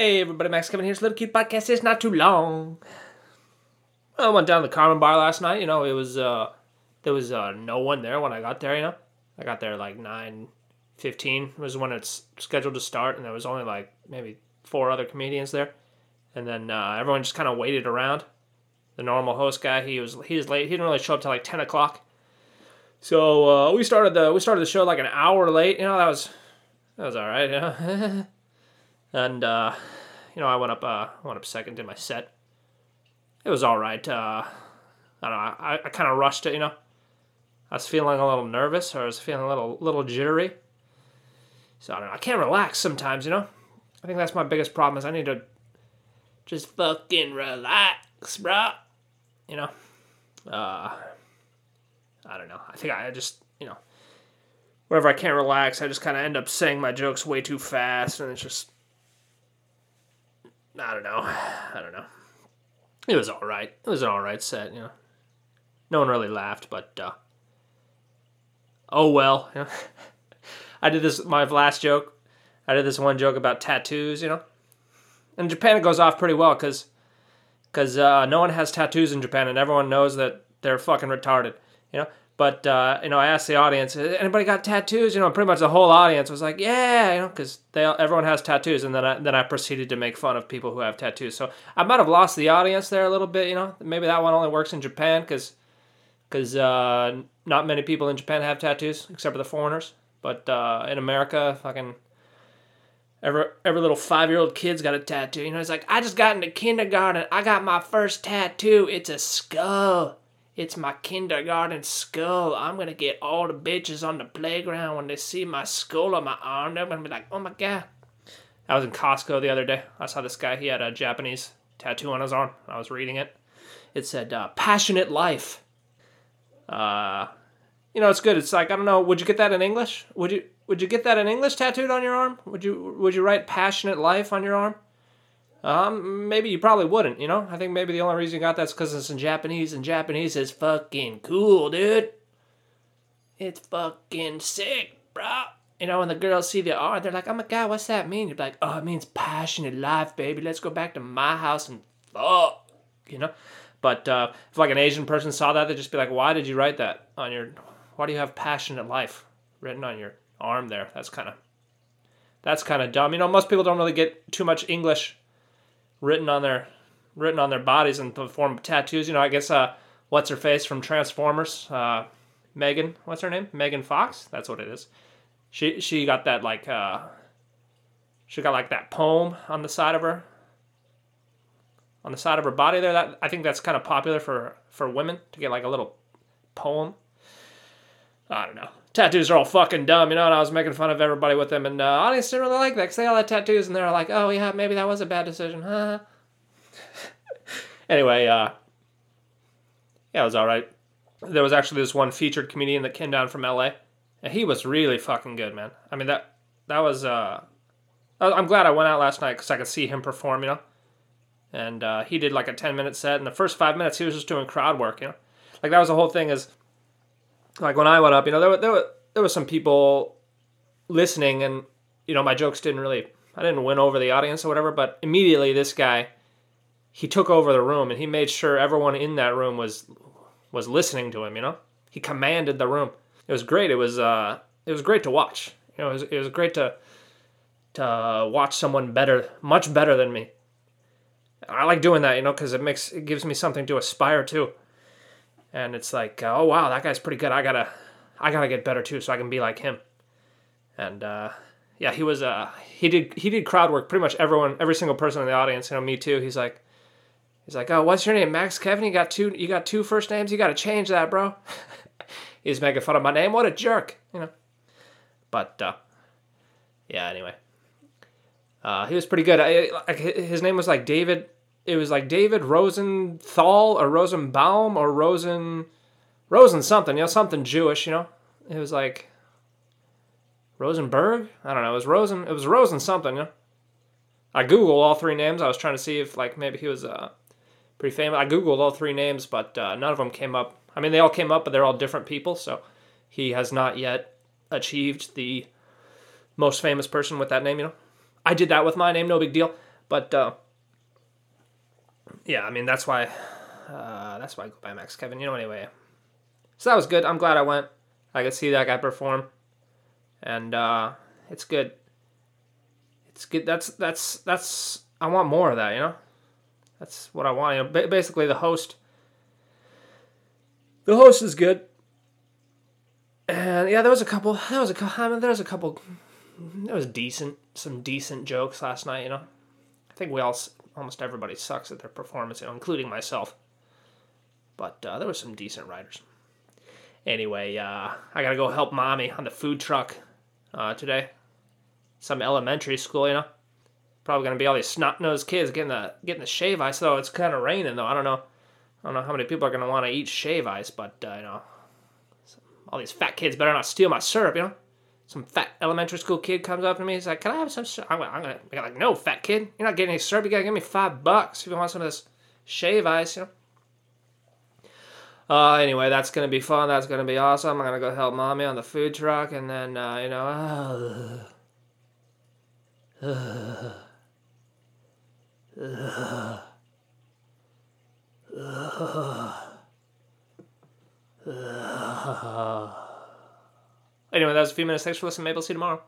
Hey everybody, Max Kevin here's a little cute podcast. It's not too long. I went down to the Carmen Bar last night. You know, it was uh, there was uh, no one there when I got there. You know, I got there like nine fifteen was when it's scheduled to start, and there was only like maybe four other comedians there, and then uh, everyone just kind of waited around. The normal host guy, he was he was late. He didn't really show up till like ten o'clock. So uh, we started the we started the show like an hour late. You know, that was that was all right. You know. and uh, you know I went up uh, I went up second in my set. It was all right. Uh, I don't know. I, I kind of rushed it. You know, I was feeling a little nervous or I was feeling a little little jittery. So I don't know. I can't relax sometimes. You know, I think that's my biggest problem is I need to just fucking relax, bro. You know, uh, I don't know. I think I just you know whenever I can't relax, I just kind of end up saying my jokes way too fast, and it's just I don't know. I don't know. It was all right. It was an all right set, you know. No one really laughed, but uh, oh well. You know? I did this my last joke. I did this one joke about tattoos, you know. In Japan, it goes off pretty well because because uh, no one has tattoos in Japan, and everyone knows that they're fucking retarded, you know. But uh, you know, I asked the audience, anybody got tattoos? You know, pretty much the whole audience was like, yeah, you know, because they everyone has tattoos. And then I then I proceeded to make fun of people who have tattoos. So I might have lost the audience there a little bit. You know, maybe that one only works in Japan because because uh, not many people in Japan have tattoos except for the foreigners. But uh, in America, fucking every every little five year old kid's got a tattoo. You know, it's like I just got into kindergarten. I got my first tattoo. It's a skull. It's my kindergarten skull. I'm gonna get all the bitches on the playground when they see my skull on my arm. They're gonna be like, oh my god. I was in Costco the other day. I saw this guy. He had a Japanese tattoo on his arm. I was reading it. It said, uh, passionate life. Uh, you know, it's good. It's like, I don't know, would you get that in English? Would you would you get that in English tattooed on your arm? Would you would you write passionate life on your arm? Um, maybe you probably wouldn't, you know? I think maybe the only reason you got that's because it's in Japanese, and Japanese is fucking cool, dude. It's fucking sick, bro. You know, when the girls see the R, they're like, oh my god, what's that mean? You're like, oh, it means passionate life, baby. Let's go back to my house and fuck, you know? But uh, if like an Asian person saw that, they'd just be like, why did you write that on your, why do you have passionate life written on your arm there? That's kind of, that's kind of dumb. You know, most people don't really get too much English written on their written on their bodies in the form of tattoos. You know, I guess uh, what's her face from Transformers, uh, Megan, what's her name? Megan Fox. That's what it is. She she got that like uh, she got like that poem on the side of her on the side of her body there. That I think that's kind of popular for for women to get like a little poem. I don't know. Tattoos are all fucking dumb, you know, and I was making fun of everybody with them, and uh, audience didn't really like that because they all had tattoos, and they're like, oh, yeah, maybe that was a bad decision, huh? anyway, uh, yeah, it was all right. There was actually this one featured comedian that came down from LA, and he was really fucking good, man. I mean, that that was, uh, I'm glad I went out last night because I could see him perform, you know, and uh, he did like a 10 minute set, and the first five minutes he was just doing crowd work, you know, like that was the whole thing is like when I went up, you know, there were there were there were some people listening, and you know, my jokes didn't really, I didn't win over the audience or whatever. But immediately, this guy, he took over the room, and he made sure everyone in that room was was listening to him. You know, he commanded the room. It was great. It was uh, it was great to watch. You know, it was, it was great to to watch someone better, much better than me. I like doing that, you know, because it makes it gives me something to aspire to and it's like, oh wow, that guy's pretty good. I gotta, I gotta get better too, so I can be like him. And uh, yeah, he was, uh, he did, he did crowd work. Pretty much everyone, every single person in the audience, you know, me too. He's like, he's like, oh, what's your name, Max Kevin? You got two, you got two first names. You got to change that, bro. he's making fun of my name. What a jerk, you know. But uh, yeah, anyway, uh, he was pretty good. I, his name was like David it was like David Rosenthal or Rosenbaum or Rosen Rosen something, you know, something Jewish, you know. It was like Rosenberg? I don't know. It was Rosen it was Rosen something, you know. I googled all three names. I was trying to see if like maybe he was uh pretty famous. I googled all three names, but uh, none of them came up. I mean, they all came up, but they're all different people, so he has not yet achieved the most famous person with that name, you know. I did that with my name, no big deal. But uh, yeah, I mean that's why uh, that's why I go by Max Kevin. You know, anyway. So that was good. I'm glad I went. I could see that guy perform, and uh, it's good. It's good. That's that's that's. I want more of that. You know, that's what I want. You know, basically the host. The host is good. And yeah, there was a couple. There was a couple. I mean, there was a couple. There was decent, some decent jokes last night. You know, I think we all, almost everybody sucks at their performance, including myself. But uh, there were some decent writers. Anyway, uh, I gotta go help mommy on the food truck uh, today. Some elementary school, you know. Probably gonna be all these snot nosed kids getting the getting the shave ice. Though it's kind of raining, though. I don't know. I don't know how many people are gonna want to eat shave ice, but uh, you know, all these fat kids better not steal my syrup, you know. Some fat elementary school kid comes up to me. He's like, "Can I have some?" I'm, I'm gonna be like, "No, fat kid, you're not getting any syrup. You gotta give me five bucks if you want some of this shave ice, you know." Uh, anyway, that's gonna be fun. That's gonna be awesome. I'm gonna go help mommy on the food truck, and then uh, you know, uh, uh, anyway, that was a few minutes. Thanks for listening. Maybe I'll see you tomorrow.